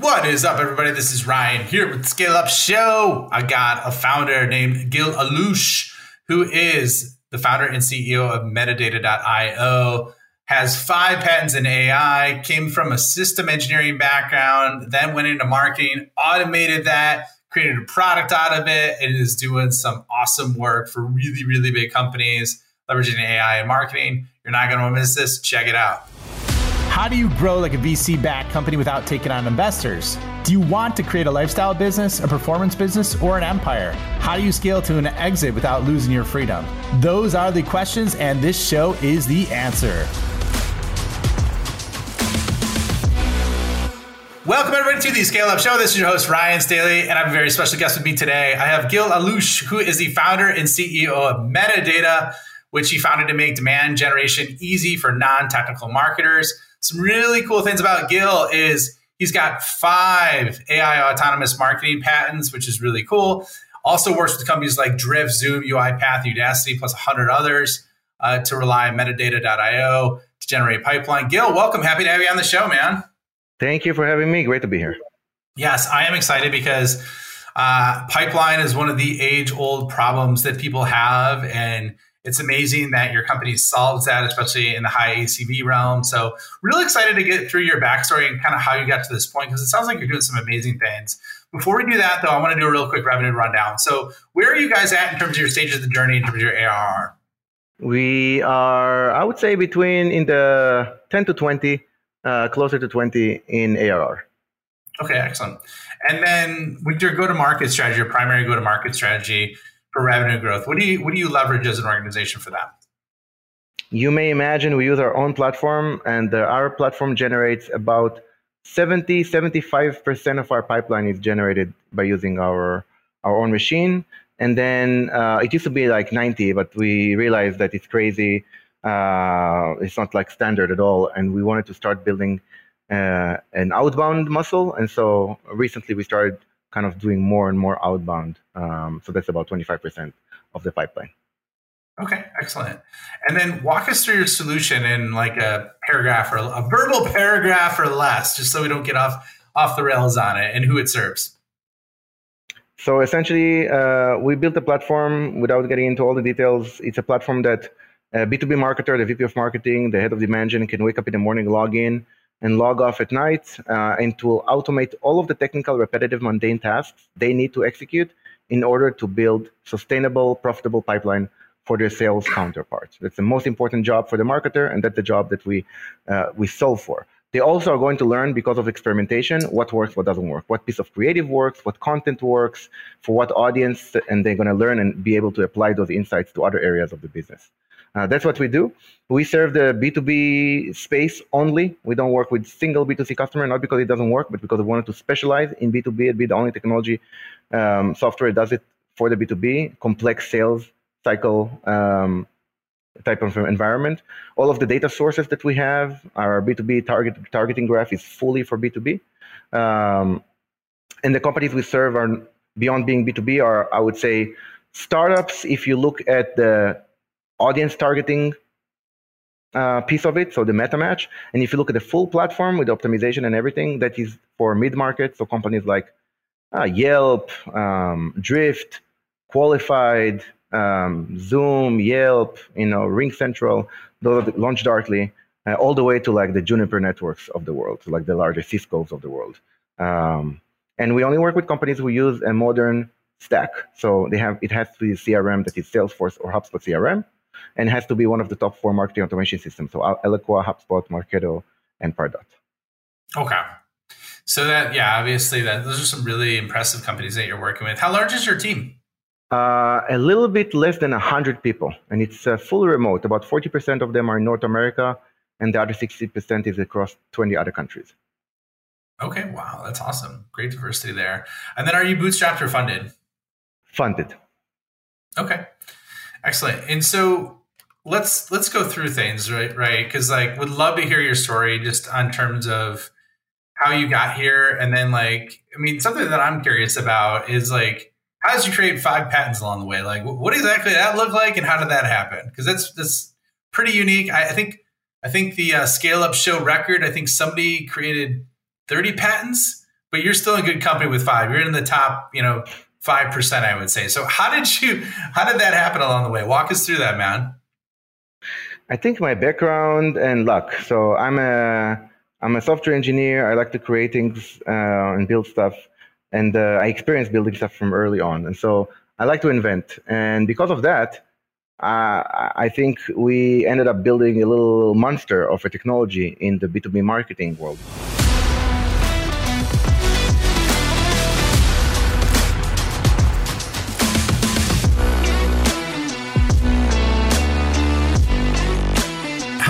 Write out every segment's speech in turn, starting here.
What is up, everybody? This is Ryan here with Scale Up Show. I got a founder named Gil Allouche, who is the founder and CEO of Metadata.io, has five patents in AI, came from a system engineering background, then went into marketing, automated that, created a product out of it, and is doing some awesome work for really, really big companies, leveraging AI and marketing. You're not going to miss this. Check it out. How do you grow like a VC backed company without taking on investors? Do you want to create a lifestyle business, a performance business, or an empire? How do you scale to an exit without losing your freedom? Those are the questions, and this show is the answer. Welcome everybody to the Scale Up Show. This is your host Ryan Staley, and I have a very special guest with me today. I have Gil Allouche, who is the founder and CEO of Metadata, which he founded to make demand generation easy for non-technical marketers. Some really cool things about Gil is he's got five AI autonomous marketing patents, which is really cool. Also works with companies like Drift, Zoom, UiPath, Udacity, plus 100 others uh, to rely on metadata.io to generate pipeline. Gil, welcome. Happy to have you on the show, man. Thank you for having me. Great to be here. Yes, I am excited because uh, pipeline is one of the age old problems that people have. And it's amazing that your company solves that, especially in the high ACV realm. So, really excited to get through your backstory and kind of how you got to this point because it sounds like you're doing some amazing things. Before we do that, though, I want to do a real quick revenue rundown. So, where are you guys at in terms of your stages of the journey, in terms of your ARR? We are, I would say, between in the 10 to 20, uh, closer to 20 in ARR. Okay, excellent. And then with your go to market strategy, your primary go to market strategy, for revenue growth? What do you what do you leverage as an organization for that? You may imagine we use our own platform, and uh, our platform generates about 70 75% of our pipeline is generated by using our our own machine and then uh, it used to be like 90 but we realized that it's crazy uh, it's not like standard at all and we wanted to start building uh, an outbound muscle and so recently we started kind of doing more and more outbound. Um, so that's about 25% of the pipeline. Okay, excellent. And then walk us through your solution in like a paragraph or a verbal paragraph or less, just so we don't get off off the rails on it and who it serves. So essentially, uh, we built a platform without getting into all the details. It's a platform that a B2B marketer, the VP of marketing, the head of demand gen can wake up in the morning, log in, and log off at night, uh, and to automate all of the technical, repetitive, mundane tasks they need to execute in order to build sustainable, profitable pipeline for their sales counterparts. That's the most important job for the marketer, and that's the job that we uh, we solve for. They also are going to learn because of experimentation what works, what doesn't work, what piece of creative works, what content works, for what audience, and they're going to learn and be able to apply those insights to other areas of the business. Uh, that's what we do. We serve the B2B space only. We don't work with single B2C customer, not because it doesn't work, but because we wanted to specialize in B2B and be the only technology um, software does it for the B2B, complex sales cycle um, type of environment. All of the data sources that we have, our B2B target, targeting graph is fully for B2B. Um, and the companies we serve are beyond being B2B are, I would say, startups. If you look at the audience targeting uh, piece of it, so the meta match. And if you look at the full platform with optimization and everything, that is for mid market, so companies like uh, Yelp, um, Drift, Qualified, um, Zoom, Yelp, you know, Ring Central, those LaunchDarkly, uh, all the way to like the Juniper networks of the world, like the larger Cisco's of the world. Um, and we only work with companies who use a modern stack. So they have it has to be CRM that is Salesforce or HubSpot CRM and has to be one of the top four marketing automation systems. So Eloqua, HubSpot, Marketo, and Pardot. Okay. So that yeah, obviously that those are some really impressive companies that you're working with. How large is your team? Uh, a little bit less than 100 people, and it's uh, fully remote. About 40% of them are in North America, and the other 60% is across 20 other countries. Okay, wow, that's awesome. Great diversity there. And then are you bootstrapped or funded? Funded. Okay. Excellent. And so let's let's go through things, right? Right? Because like would love to hear your story just on terms of how you got here, and then like I mean something that I'm curious about is like how did you create five patents along the way? Like what exactly that look like, and how did that happen? Because that's that's pretty unique. I, I think I think the uh, scale up show record. I think somebody created 30 patents but you're still in good company with five. You're in the top, you know, five percent, I would say. So how did you how did that happen along the way? Walk us through that, man. I think my background and luck. So I'm a I'm a software engineer. I like to create things uh, and build stuff, and uh, I experienced building stuff from early on. And so I like to invent, and because of that, uh, I think we ended up building a little monster of a technology in the B2B marketing world.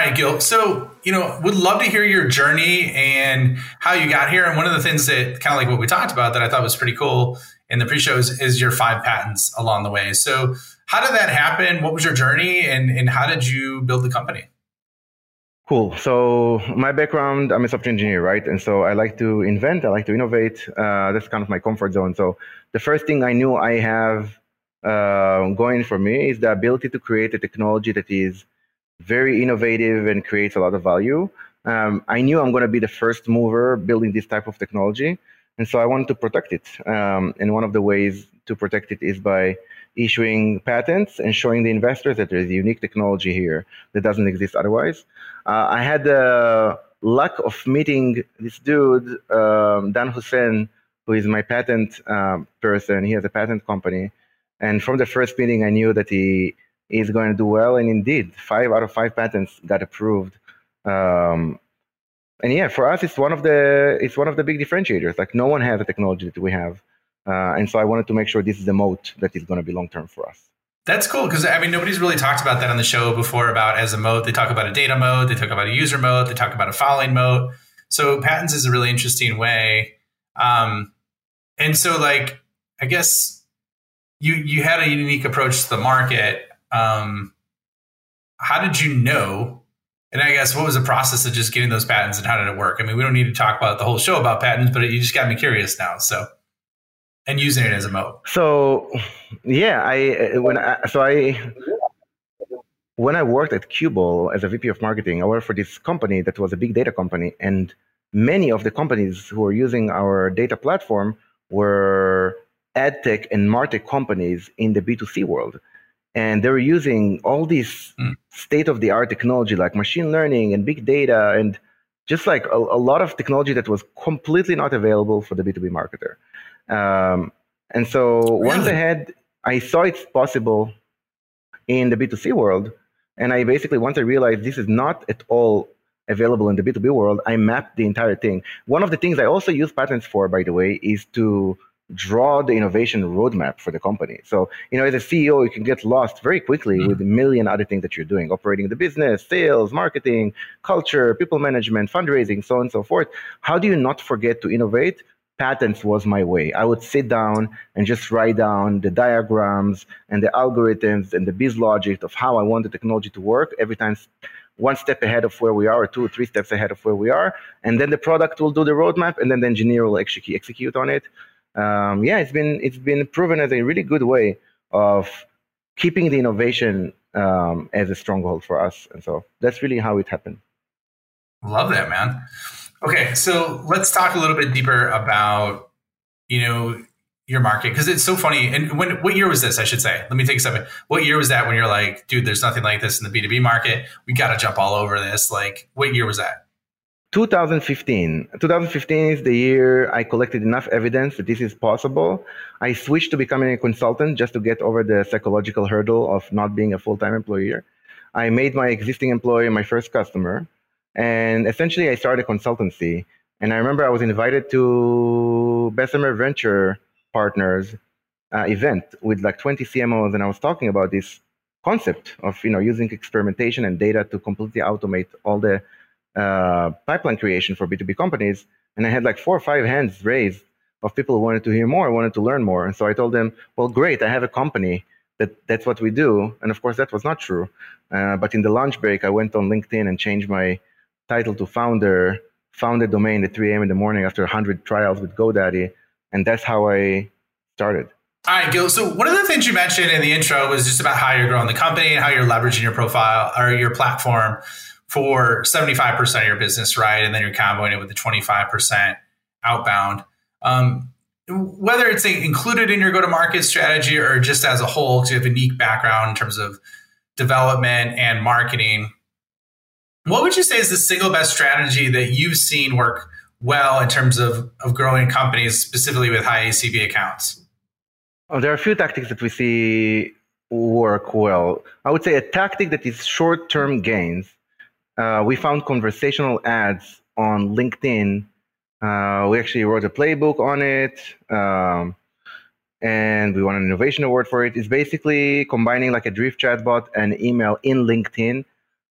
Right, Gil. So, you know, would love to hear your journey and how you got here. And one of the things that kind of like what we talked about that I thought was pretty cool in the pre-shows is your five patents along the way. So how did that happen? What was your journey and, and how did you build the company? Cool. So my background, I'm a software engineer, right? And so I like to invent, I like to innovate. Uh, that's kind of my comfort zone. So the first thing I knew I have uh, going for me is the ability to create a technology that is very innovative and creates a lot of value. Um, I knew I'm going to be the first mover building this type of technology, and so I wanted to protect it. Um, and one of the ways to protect it is by issuing patents and showing the investors that there's unique technology here that doesn't exist otherwise. Uh, I had the luck of meeting this dude, um, Dan Hussein, who is my patent um, person. He has a patent company. And from the first meeting, I knew that he is going to do well. And indeed, five out of five patents got approved. Um, and yeah, for us, it's one of the it's one of the big differentiators. Like no one has the technology that we have, uh, and so I wanted to make sure this is the moat that is going to be long term for us. That's cool because I mean nobody's really talked about that on the show before about as a moat. They talk about a data moat, they talk about a user moat, they talk about a following moat. So patents is a really interesting way. Um, and so like I guess you you had a unique approach to the market um, how did you know? And I guess what was the process of just getting those patents and how did it work? I mean, we don't need to talk about the whole show about patents, but you just got me curious now. So, and using it as a moat. So, yeah, I when I, so I when I worked at Qubole as a VP of marketing, I worked for this company that was a big data company, and many of the companies who were using our data platform were ad tech and martech companies in the B2C world and they were using all these mm. state of the art technology like machine learning and big data and just like a, a, lot of technology that was completely not available for the b2b marketer um, and so really? once i had i saw it's possible in the b2c world and i basically once i realized this is not at all available in the b2b world i mapped the entire thing one of the things i also use patents for by the way is to draw the innovation roadmap for the company. So, you know, as a CEO, you can get lost very quickly mm-hmm. with a million other things that you're doing, operating the business, sales, marketing, culture, people management, fundraising, so on and so forth. How do you not forget to innovate? Patents was my way. I would sit down and just write down the diagrams and the algorithms and the biz logic of how I want the technology to work every time one step ahead of where we are, or two or three steps ahead of where we are. And then the product will do the roadmap, and then the engineer will execute, execute on it um, yeah, it's been it's been proven as a really good way of keeping the innovation um, as a stronghold for us, and so that's really how it happened. Love that, man. Okay, so let's talk a little bit deeper about you know your market because it's so funny. And when what year was this? I should say. Let me take a second. What year was that when you're like, dude, there's nothing like this in the B two B market. We got to jump all over this. Like, what year was that? 2015. 2015 is the year I collected enough evidence that this is possible. I switched to becoming a consultant just to get over the psychological hurdle of not being a full time employee. I made my existing employer my first customer. And essentially, I started a consultancy. And I remember I was invited to Bessemer Venture Partners uh, event with like 20 CMOs, and I was talking about this concept of you know using experimentation and data to completely automate all the uh, pipeline creation for B2B companies. And I had like four or five hands raised of people who wanted to hear more, wanted to learn more. And so I told them, well, great, I have a company that that's what we do. And of course, that was not true. Uh, but in the lunch break, I went on LinkedIn and changed my title to founder, found a domain at 3 a.m. in the morning after 100 trials with GoDaddy. And that's how I started. All right, Gil. So one of the things you mentioned in the intro was just about how you're growing the company and how you're leveraging your profile or your platform for 75% of your business, right? And then you're comboing it with the 25% outbound. Um, whether it's included in your go-to-market strategy or just as a whole, because you have a unique background in terms of development and marketing, what would you say is the single best strategy that you've seen work well in terms of, of growing companies, specifically with high ACV accounts? Oh, there are a few tactics that we see work well. I would say a tactic that is short-term gains. Uh, we found conversational ads on LinkedIn uh, we actually wrote a playbook on it, um, and we won an innovation award for it. It's basically combining like a Drift chatbot and email in LinkedIn.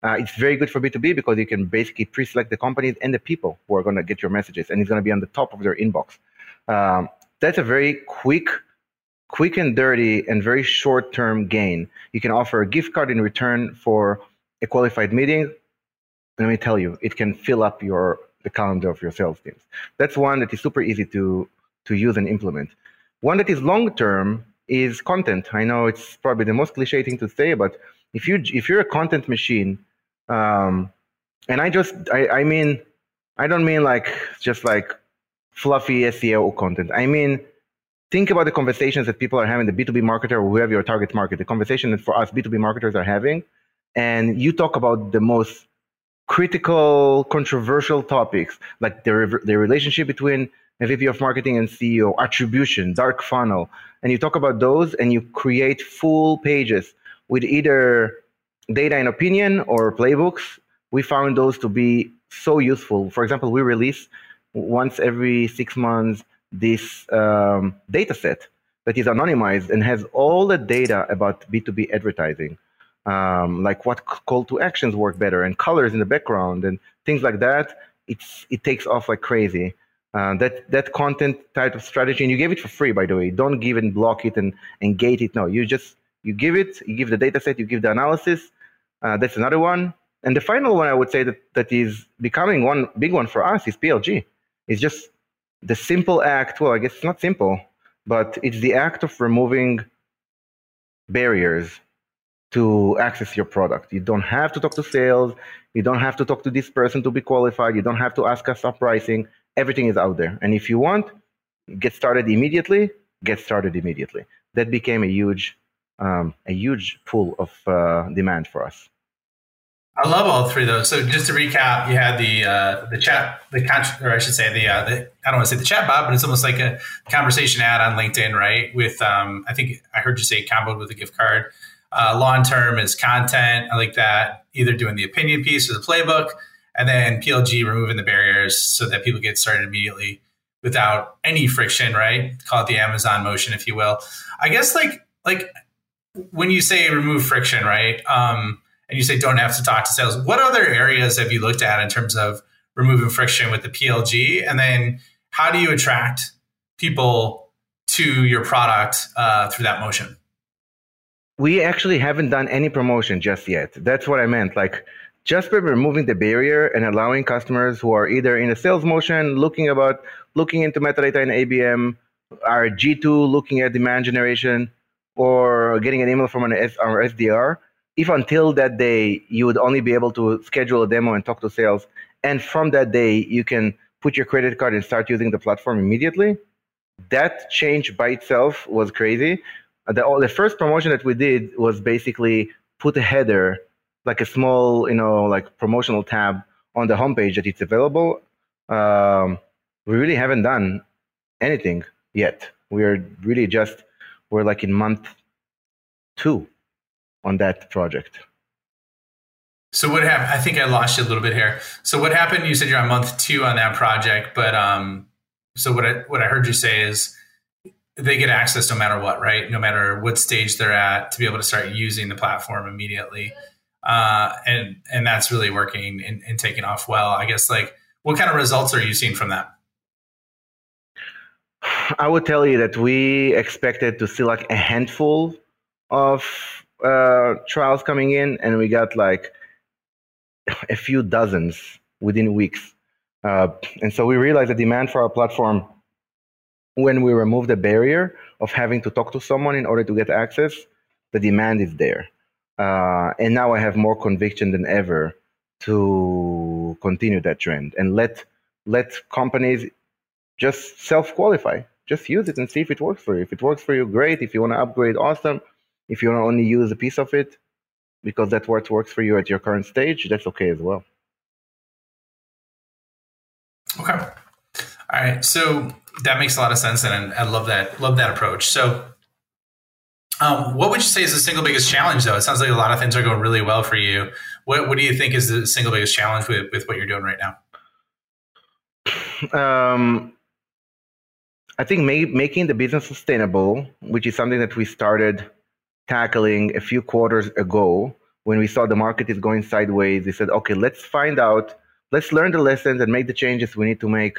Uh, it's very good for B2B because you can basically pre-select the companies and the people who are going to get your messages, and it's going to be on the top of their inbox. Um, that's a very quick, quick and dirty, and very short-term gain. You can offer a gift card in return for a qualified meeting. Let me tell you, it can fill up your the calendar of your sales teams. That's one that is super easy to, to use and implement. One that is long term is content. I know it's probably the most cliche thing to say, but if you if you're a content machine, um, and I just I, I mean I don't mean like just like fluffy SEO content. I mean think about the conversations that people are having, the B2B marketer or whoever your target market, the conversation that for us B2B marketers are having, and you talk about the most critical, controversial topics like the, the relationship between a VP of marketing and CEO, attribution, dark funnel, and you talk about those and you create full pages with either data and opinion or playbooks. We found those to be so useful. For example, we release once every six months this um, data set that is anonymized and has all the data about B2B advertising um, like what call to actions work better and colors in the background and things like that. It's it takes off like crazy. Uh, that that content type of strategy, and you gave it for free, by the way. Don't give and block it and, and gate it. No, you just you give it, you give the data set, you give the analysis. Uh, that's another one. And the final one I would say that, that is becoming one big one for us is PLG. It's just the simple act. Well, I guess it's not simple, but it's the act of removing barriers to access your product. You don't have to talk to sales. You don't have to talk to this person to be qualified. You don't have to ask us for pricing. Everything is out there. And if you want, get started immediately. Get started immediately. That became a huge, um, a huge pool of uh, demand for us. I love all three of those. So just to recap, you had the uh, the chat, the or I should say the, uh, the I don't want to say the chat bot, but it's almost like a conversation ad on LinkedIn, right? With um, I think I heard you say comboed with a gift card. Uh, long term is content. Like that. Either doing the opinion piece or the playbook, and then PLG removing the barriers so that people get started immediately without any friction. Right? Call it the Amazon motion, if you will. I guess like like when you say remove friction, right? Um, and you say don't have to talk to sales. What other areas have you looked at in terms of removing friction with the PLG? And then how do you attract people to your product uh, through that motion? We actually haven't done any promotion just yet. That's what I meant. Like just by removing the barrier and allowing customers who are either in a sales motion, looking about looking into metadata and ABM, are G2 looking at demand generation, or getting an email from an S, our SDR. If until that day you would only be able to schedule a demo and talk to sales, and from that day you can put your credit card and start using the platform immediately, that change by itself was crazy the, the first promotion that we did was basically put a header, like a small, you know, like promotional tab on the homepage that it's available. Um, we really haven't done anything yet. We're really just we're like in month two on that project. So what happened? I think I lost you a little bit here. So what happened? You said you're on month two on that project, but um, so what I what I heard you say is they get access no matter what, right? No matter what stage they're at, to be able to start using the platform immediately, uh, and and that's really working and, and taking off well. I guess like what kind of results are you seeing from that? I would tell you that we expected to see like a handful of uh, trials coming in, and we got like a few dozens within weeks. Uh, and so we realized the demand for our platform when we remove the barrier of having to talk to someone in order to get access, the demand is there. Uh, and now I have more conviction than ever to continue that trend and let let companies just self qualify. Just use it and see if it works for you. If it works for you, great. If you want to upgrade, awesome. If you want to only use a piece of it because that's what works for you at your current stage, that's okay as well. Okay. All right. So that makes a lot of sense, and I love that. Love that approach. So, um, what would you say is the single biggest challenge, though? It sounds like a lot of things are going really well for you. What What do you think is the single biggest challenge with with what you're doing right now? Um, I think ma- making the business sustainable, which is something that we started tackling a few quarters ago when we saw the market is going sideways. We said, okay, let's find out, let's learn the lessons and make the changes we need to make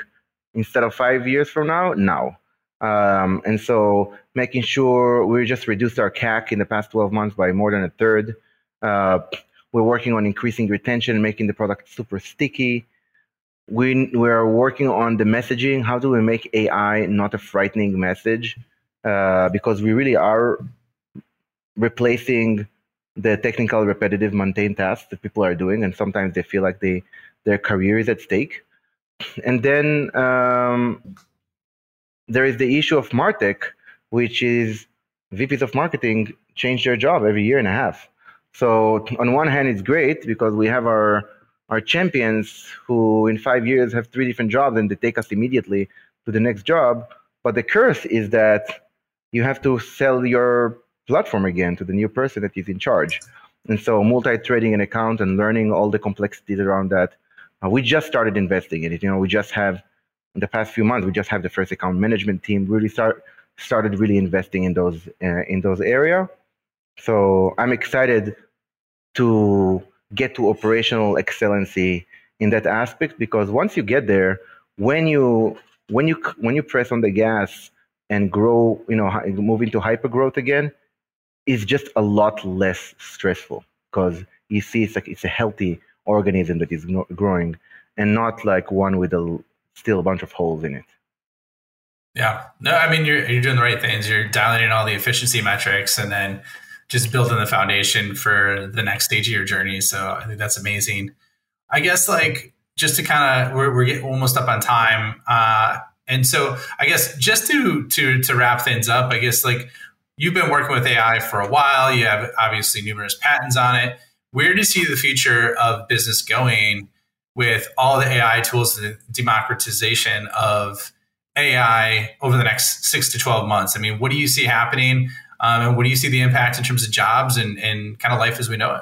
instead of five years from now, now. Um, and so making sure we just reduced our CAC in the past 12 months by more than a third. Uh, we're working on increasing retention, making the product super sticky. We, we are working on the messaging. How do we make AI not a frightening message? Uh, because we really are replacing the technical, repetitive, mundane tasks that people are doing, and sometimes they feel like they their career is at stake. And then um, there is the issue of Martech, which is VPs of marketing change their job every year and a half. So on one hand, it's great because we have our our champions who in five years have three different jobs and they take us immediately to the next job. But the curse is that you have to sell your platform again to the new person that is in charge. And so multi-threading an account and learning all the complexities around that. Uh, we just started investing in it. You know, we just have in the past few months, we just have the first account management team really start started really investing in those uh, in those area. So I'm excited to get to operational excellency in that aspect because once you get there, when you when you when you press on the gas and grow, you know, move into hyper growth again, is just a lot less stressful because you see it's like it's a healthy organism that is growing and not like one with a still a bunch of holes in it. Yeah, no, I mean you're you're doing the right things. You're dialing in all the efficiency metrics, and then just building the foundation for the next stage of your journey. So I think that's amazing. I guess like just to kind of we're, we're getting almost up on time, uh, and so I guess just to to to wrap things up, I guess like you've been working with AI for a while. You have obviously numerous patents on it. Where do you see the future of business going with all the AI tools, the democratization of AI over the next six to 12 months? I mean, what do you see happening? Um, and what do you see the impact in terms of jobs and, and kind of life as we know it?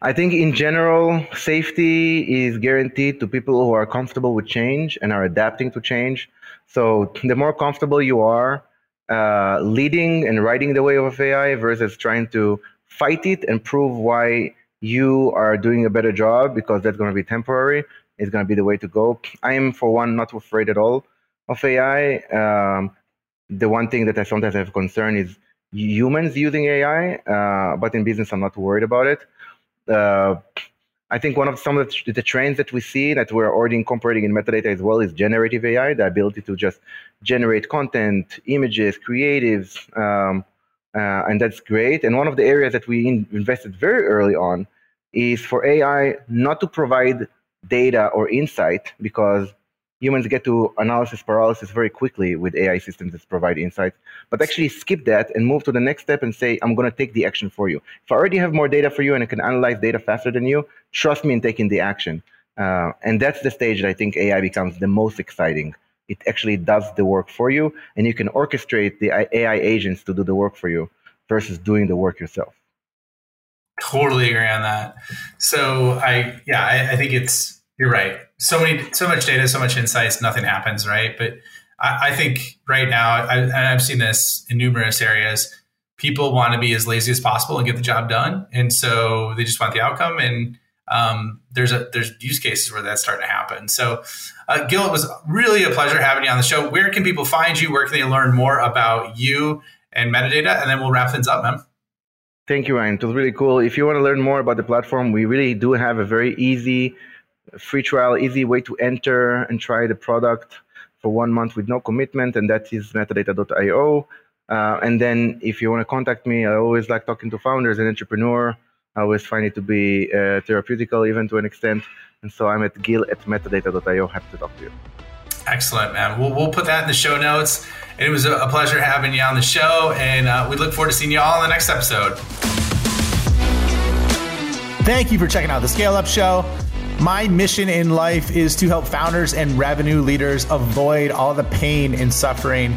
I think in general, safety is guaranteed to people who are comfortable with change and are adapting to change. So the more comfortable you are uh, leading and riding the wave of AI versus trying to fight it and prove why you are doing a better job because that's going to be temporary It's going to be the way to go. I am, for one, not afraid at all of AI. Um, the one thing that I sometimes have concern is humans using AI, uh, but in business, I'm not worried about it. Uh, I think one of some of the, trends that we see that we're already incorporating in metadata as well is generative AI, the ability to just generate content, images, creatives, um, uh, and that's great. And one of the areas that we in, invested very early on is for AI not to provide data or insight because humans get to analysis paralysis very quickly with AI systems that provide insights, but actually skip that and move to the next step and say, I'm going to take the action for you. If I already have more data for you and I can analyze data faster than you, trust me in taking the action. Uh, and that's the stage that I think AI becomes the most exciting. It actually does the work for you, and you can orchestrate the AI agents to do the work for you versus doing the work yourself. Totally agree on that. So I, yeah, I, I think it's you're right. So many, so much data, so much insights, nothing happens, right? But I, I think right now, I, and I've seen this in numerous areas. People want to be as lazy as possible and get the job done, and so they just want the outcome. And um, there's a there's use cases where that's starting to happen. So, uh, Gil, it was really a pleasure having you on the show. Where can people find you? Where can they learn more about you and metadata? And then we'll wrap things up, man. Thank you, Ryan. It was really cool. If you want to learn more about the platform, we really do have a very easy free trial, easy way to enter and try the product for one month with no commitment, and that is metadata.io. Uh, and then if you want to contact me, I always like talking to founders and entrepreneur. I always find it to be uh, therapeutical, even to an extent. And so I'm at gil at metadata.io. Happy to talk to you. Excellent, man. We'll, we'll put that in the show notes. And it was a pleasure having you on the show. And uh, we look forward to seeing you all in the next episode. Thank you for checking out the Scale Up Show. My mission in life is to help founders and revenue leaders avoid all the pain and suffering